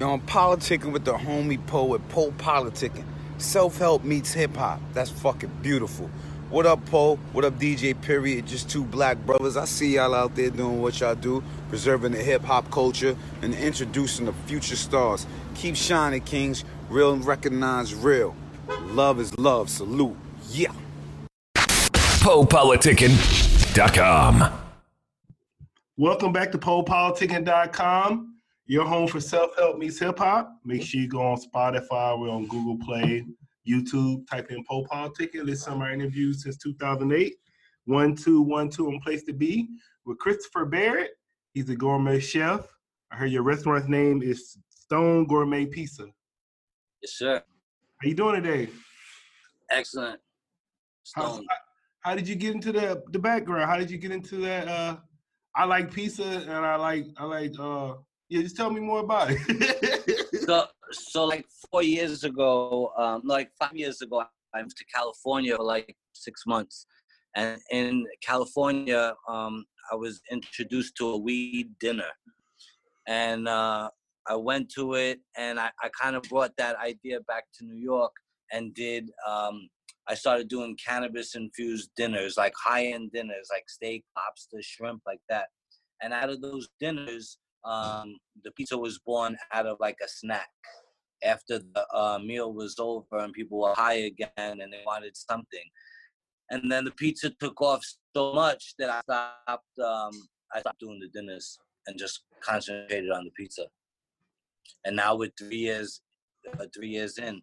Yo, I'm politicking with the homie poet, Poe Politicking. Self help meets hip hop. That's fucking beautiful. What up, Poe? What up, DJ Period? Just two black brothers. I see y'all out there doing what y'all do, preserving the hip hop culture and introducing the future stars. Keep shining, Kings. Real and recognize real. Love is love. Salute. Yeah. PoePoliticking.com. Welcome back to PoePoliticking.com, your home for self help meets hip hop. Make sure you go on Spotify, we're on Google Play, YouTube, type in Poe Politicking. Listen to my interviews since 2008. 1212 on Place to Be with Christopher Barrett. He's a gourmet chef. I heard your restaurant's name is Stone Gourmet Pizza. Yes, sir. How you doing today? Excellent. How, Stone. how did you get into the the background? How did you get into that? Uh, I like pizza and I like I like uh yeah. Just tell me more about it. So, so like four years ago, um, like five years ago, I moved to California for like six months, and in California, um, I was introduced to a weed dinner, and uh, I went to it, and I, I kind of brought that idea back to New York, and did. Um, I started doing cannabis infused dinners, like high end dinners, like steak, lobster, shrimp, like that. And out of those dinners, um, the pizza was born out of like a snack. After the uh, meal was over and people were high again and they wanted something, and then the pizza took off so much that I stopped. Um, I stopped doing the dinners and just concentrated on the pizza. And now we're three years, uh, three years in.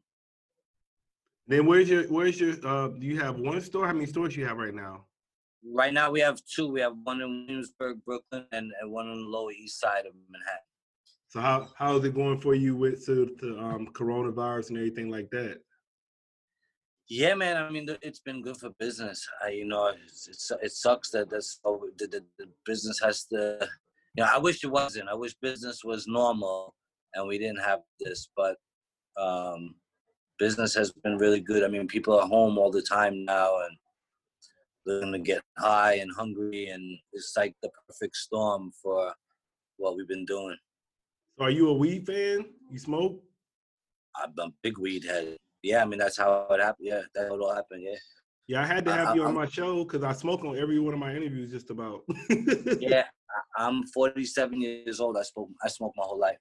then where's your where's your uh? Do you have one store? How many stores you have right now? Right now we have two. We have one in Williamsburg, Brooklyn, and, and one on the Lower East Side of Manhattan. So how how is it going for you with to, to um coronavirus and everything like that? Yeah, man. I mean, it's been good for business. I, you know, it's, it's, it sucks that that's the, the, the business has to. You know, I wish it wasn't. I wish business was normal and we didn't have this. But um, business has been really good. I mean, people are home all the time now and looking to get high and hungry, and it's like the perfect storm for what we've been doing. So are you a weed fan? You smoke? I'm a big weed head. Yeah, I mean that's how it happened. Yeah, that's how it all happened. Yeah. Yeah, I had to have I- you on I'm- my show because I smoke on every one of my interviews just about. yeah, I'm 47 years old. I smoke. I smoked my whole life.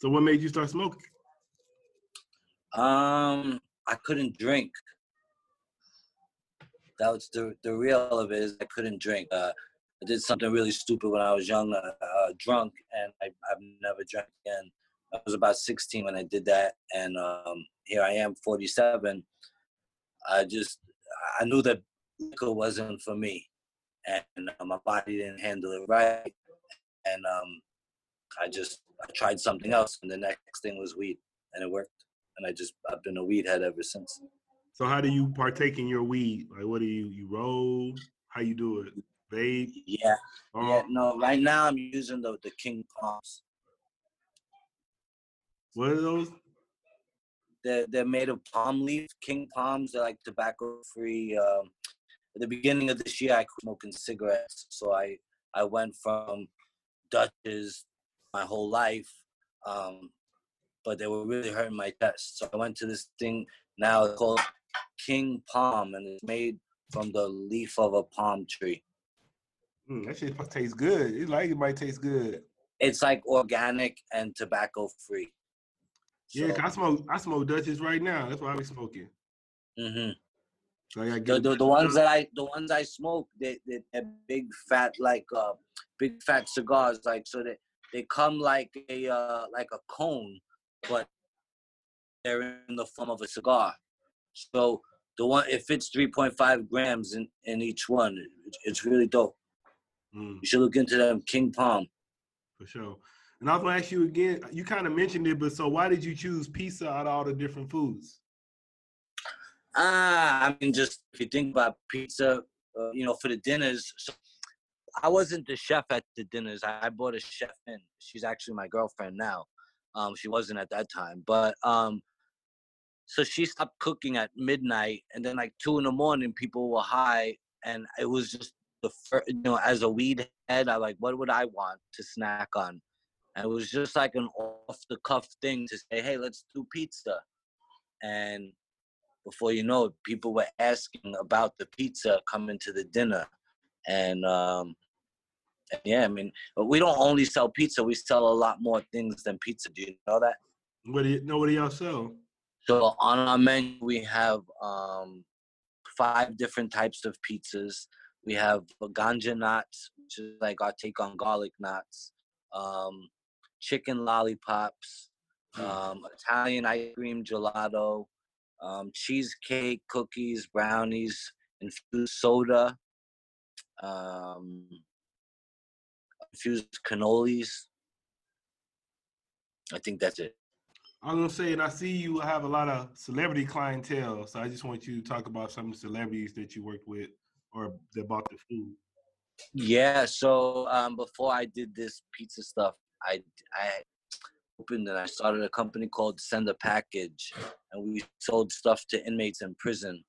So what made you start smoking? Um, I couldn't drink. That was the the real of it is I couldn't drink. Uh, I did something really stupid when I was young, uh, uh, drunk, and I, I've never drank again. I was about 16 when I did that, and um, here I am, 47. I just I knew that liquor wasn't for me, and uh, my body didn't handle it right, and um, I just I tried something else, and the next thing was weed, and it worked. And I just I've been a weed head ever since. So how do you partake in your weed? Like what do you you roll? How you do it? Vape? Yeah, Oh, yeah. No, right now I'm using the the King Palms. What are those? They're they're made of palm leaf. King Palms. They're like tobacco free. Um, at the beginning of this year, I quit smoking cigarettes, so I I went from Dutches my whole life, um, but they were really hurting my chest. So I went to this thing now called King Palm, and it's made from the leaf of a palm tree. Mm, that shit tastes good. It like it might taste good. It's like organic and tobacco free. Yeah, 'cause I smoke I smoke Dutches right now. That's why I be smoking. Mm-hmm. So I The, the, the ones that I the ones I smoke, they they they're big fat like uh big fat cigars like so they they come like a uh like a cone, but they're in the form of a cigar. So the one it fits three point five grams in in each one. It's, it's really dope. Mm, You should look into them King Palm. for sure. And I was gonna ask you again. You kind of mentioned it, but so why did you choose pizza out of all the different foods? Ah, I mean, just if you think about pizza, uh, you know, for the dinners. So I wasn't the chef at the dinners. I, I brought a chef in. She's actually my girlfriend now. Um, she wasn't at that time, but um, so she stopped cooking at midnight, and then like two in the morning, people were high, and it was just the first, you know, as a weed head, I like, what would I want to snack on? and it was just like an off the cuff thing to say, "Hey, let's do pizza," and before you know it, people were asking about the pizza coming to the dinner, and um, yeah, I mean, we don't only sell pizza; we sell a lot more things than pizza. Do you know that? What do you know? What do y'all sell? So on our menu, we have um, five different types of pizzas. We have ganja knots, which is like our take on garlic knots, um, chicken lollipops, um, Italian ice cream gelato, um, cheesecake, cookies, brownies, infused soda, um, infused cannolis. I think that's it. I was gonna say, and I see you have a lot of celebrity clientele, so I just want you to talk about some celebrities that you worked with or that bought the food. Yeah. So um, before I did this pizza stuff, I I opened and I started a company called Send a Package, and we sold stuff to inmates in prison.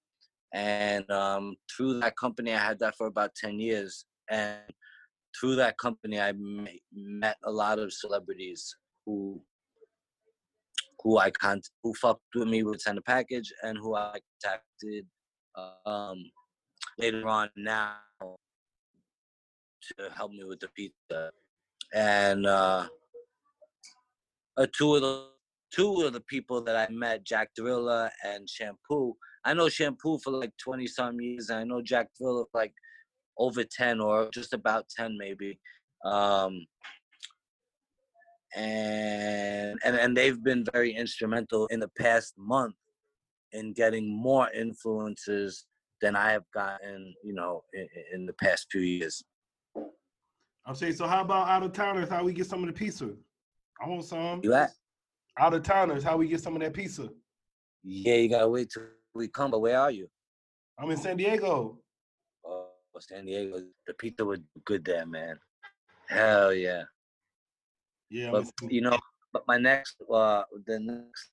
And um, through that company, I had that for about ten years, and through that company, I met a lot of celebrities who who I con- who fucked with me would send a package and who I contacted um, later on now to help me with the pizza. And uh, uh, two of the two of the people that I met, Jack Drilla and Shampoo. I know Shampoo for like twenty some years, and I know Jack Drilla for like over ten or just about ten maybe. Um, and and and they've been very instrumental in the past month in getting more influences than I have gotten, you know, in, in the past few years. I'm saying, so how about out of towners? How we get some of the pizza? I want some. You at? Out of towners, how we get some of that pizza? Yeah, you gotta wait till we come. But where are you? I'm in San Diego. Oh, San Diego. The pizza was good there, man. Hell yeah. Yeah, but you know, but my next, uh, the next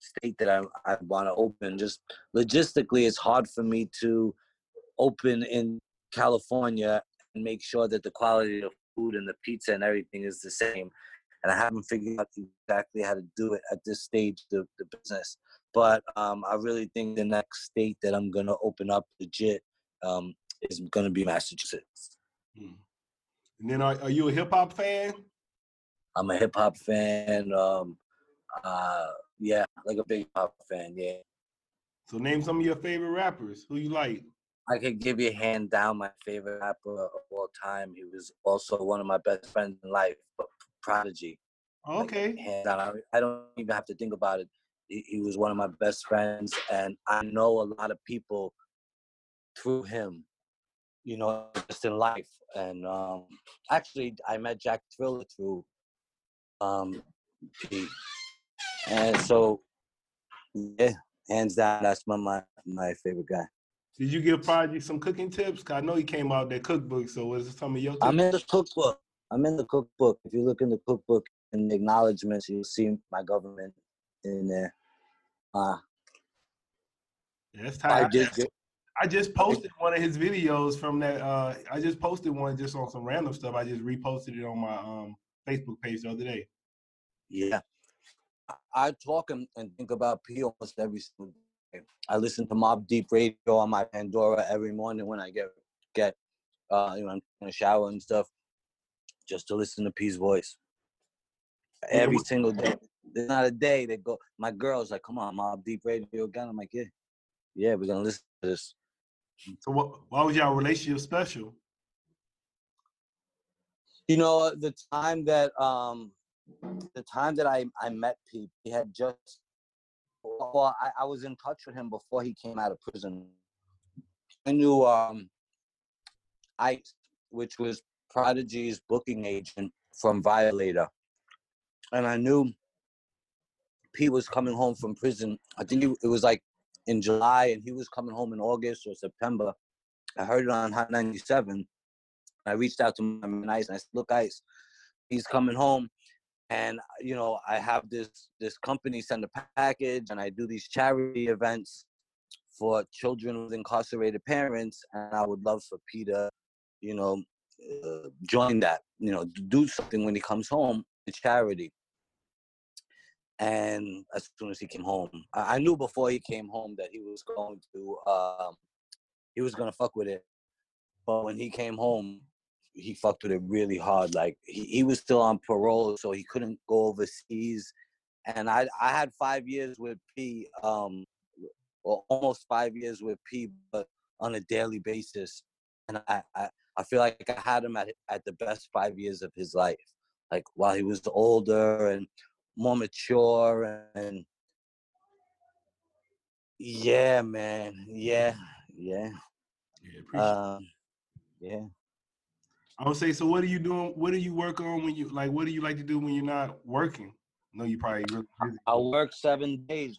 state that I I want to open, just logistically, it's hard for me to open in California and make sure that the quality of food and the pizza and everything is the same. And I haven't figured out exactly how to do it at this stage of the business. But um, I really think the next state that I'm gonna open up legit um, is gonna be Massachusetts. Hmm. And then, are, are you a hip hop fan? I'm a hip hop fan. Um, uh, yeah, like a big pop fan. Yeah. So name some of your favorite rappers. Who you like? I could give you a hand down my favorite rapper of all time. He was also one of my best friends in life, Prodigy. Okay. Like, hand down. I, don't even have to think about it. He, he was one of my best friends, and I know a lot of people through him you know, just in life. And um, actually, I met Jack Drilla through um. And so, yeah, hands down, that's my my, my favorite guy. Did you give Prodigy some cooking tips? Cause I know he came out that cookbook. So what is it some of your? Tips? I'm in the cookbook. I'm in the cookbook. If you look in the cookbook in the acknowledgments, you'll see my government in there. Uh, yeah, that's tight. I, did. I just posted one of his videos from that. Uh, I just posted one just on some random stuff. I just reposted it on my um, Facebook page the other day. Yeah. I talk and, and think about P almost every single day. I listen to Mobb Deep Radio on my Pandora every morning when I get get uh you know I'm in the shower and stuff, just to listen to P's voice. Every single day. There's not a day that go. My girl's like, "Come on, Mobb Deep Radio again." I'm like, "Yeah, yeah, we're gonna listen to this." So, what? Why was y'all relationship special? You know, the time that um the time that I, I met Pete, he had just, well, I, I was in touch with him before he came out of prison. I knew um, Ice, which was Prodigy's booking agent from Violator. And I knew Pete was coming home from prison. I think it was like in July, and he was coming home in August or September. I heard it on Hot 97. I reached out to him and Ice, and I said, Look, Ice, he's coming home and you know i have this this company send a package and i do these charity events for children with incarcerated parents and i would love for peter you know uh, join that you know do something when he comes home the charity. And as soon as he came home, I, I knew before he came home that he was going to um, he was gonna fuck with it. But when he came home, he fucked with it really hard. Like he, he was still on parole, so he couldn't go overseas. And I I had five years with P, um, or almost five years with P, but on a daily basis. And I, I, I feel like I had him at at the best five years of his life. Like while he was older and more mature and yeah, man. Yeah, yeah. Yeah, appreciate Um, yeah. I would say, so what are you doing? What do you work on when you like? What do you like to do when you're not working? No, you probably really busy. I work seven days.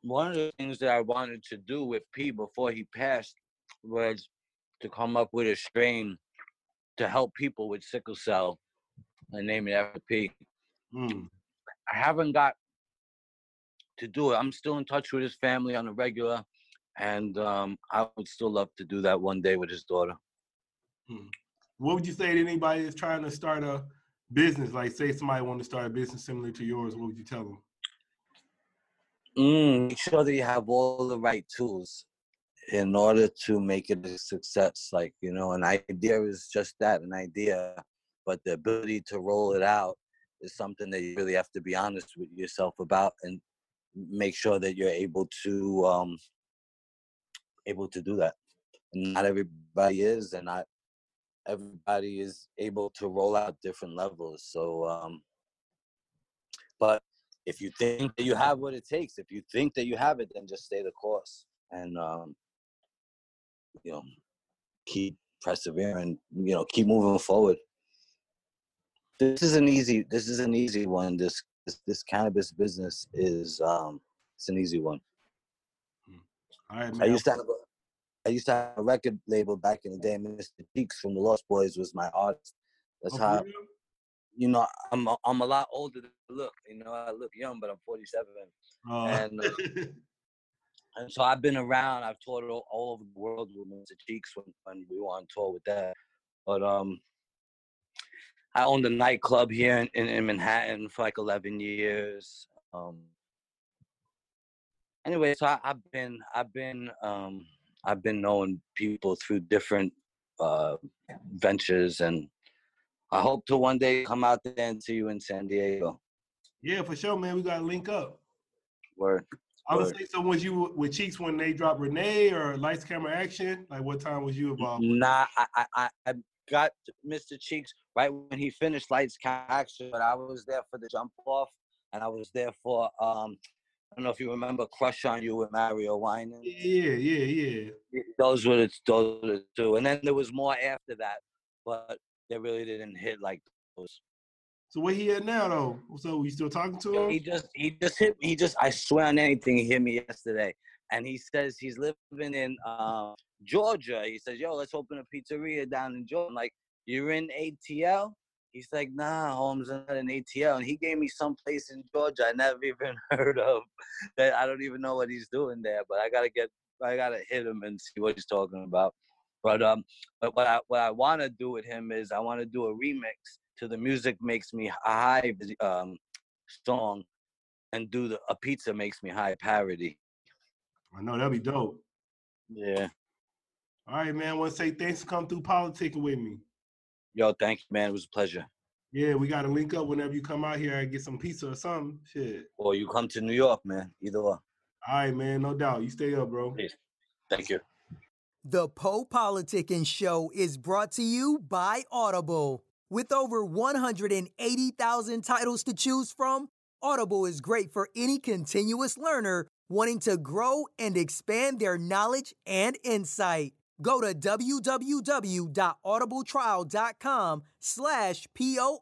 One of the things that I wanted to do with P before he passed was to come up with a strain to help people with sickle cell and name it after P. Mm. I haven't got to do it. I'm still in touch with his family on a regular, and um, I would still love to do that one day with his daughter. What would you say to anybody that's trying to start a business? Like, say somebody want to start a business similar to yours. What would you tell them? Mm, make sure that you have all the right tools in order to make it a success. Like, you know, an idea is just that, an idea, but the ability to roll it out is something that you really have to be honest with yourself about and make sure that you're able to um able to do that. And not everybody is and not everybody is able to roll out different levels. So um but if you think that you have what it takes, if you think that you have it, then just stay the course and um, you know keep persevering. You know, keep moving forward. This is an easy. This is an easy one. This this, this cannabis business is um, it's an easy one. All right, I man. used to have a, I used to have a record label back in the day. Mr. Cheeks from the Lost Boyz was my artist. That's Oh, how you know I'm a, I'm a lot older than I look. You know, I look young, but I'm 47. Uh, and, uh, And so I've been around. I've toured all, all over the world with Mr. Cheeks when, when we were on tour with that. But um, I owned a nightclub here in, in, in Manhattan for like 11 years. Um, anyway, so I, I've been I've been um, I've been knowing people through different uh, ventures, and I hope to one day come out there and see you in San Diego. yeah, for sure, man. We gotta link up. Word. I would Word. say, so was you with Cheeks when they dropped Renee or Lights Camera Action? Like, what time was you involved? Nah, I, I, I I got Mr. Cheeks right when he finished Lights Camera Action, but I was there for the jump off, and I was there for um, I don't know if you remember Crush on You with Mario Winan. Yeah, yeah, yeah. Those were the those were the two, and then there was more after that, but they really didn't hit like those. So where he at now, though? So you still talking to him? He just he just hit he just I swear on anything he hit me yesterday. And he says he's living in uh, Georgia. He says, Yo, let's open a pizzeria down in Georgia. I'm like, You're in ATL? He's like, Nah, Holmes, I'm not in ATL. And he gave me some place in Georgia I never even heard of. That I don't even know what he's doing there, but I gotta get I gotta hit him and see what he's talking about. But um but what I what I wanna do with him is I wanna do a remix to the music makes me high um song and do the a pizza makes me high parody. I know that'd be dope. Yeah. All right, man. I want to say thanks for coming through politicking with me. Yo, thank you, man. It was a pleasure. Yeah, we got to link up whenever you come out here and get some pizza or something. Shit. Or you come to New York, man. Either or. All right, man. No doubt. You stay up, bro. Peace. Thank you. The Poe Politicking Show is brought to you by Audible. With over 180,000 titles to choose from, Audible is great for any continuous learner wanting to grow and expand their knowledge and insight. Go to www.audibletrial.com slash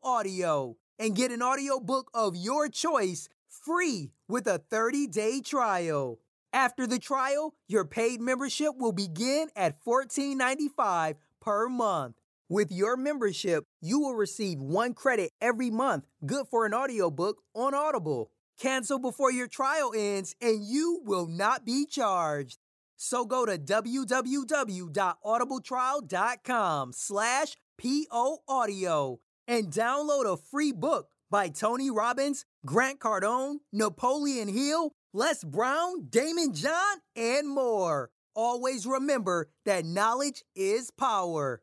audio and get an audiobook of your choice free with a 30-day trial. After the trial, your paid membership will begin at $14.95 per month. With your membership, you will receive one credit every month, good for an audiobook on Audible. Cancel before your trial ends and you will not be charged. So go to www.audibletrial.com slash P-O-audio and download a free book by Tony Robbins, Grant Cardone, Napoleon Hill, Les Brown, Daymond John, and more. Always remember that knowledge is power.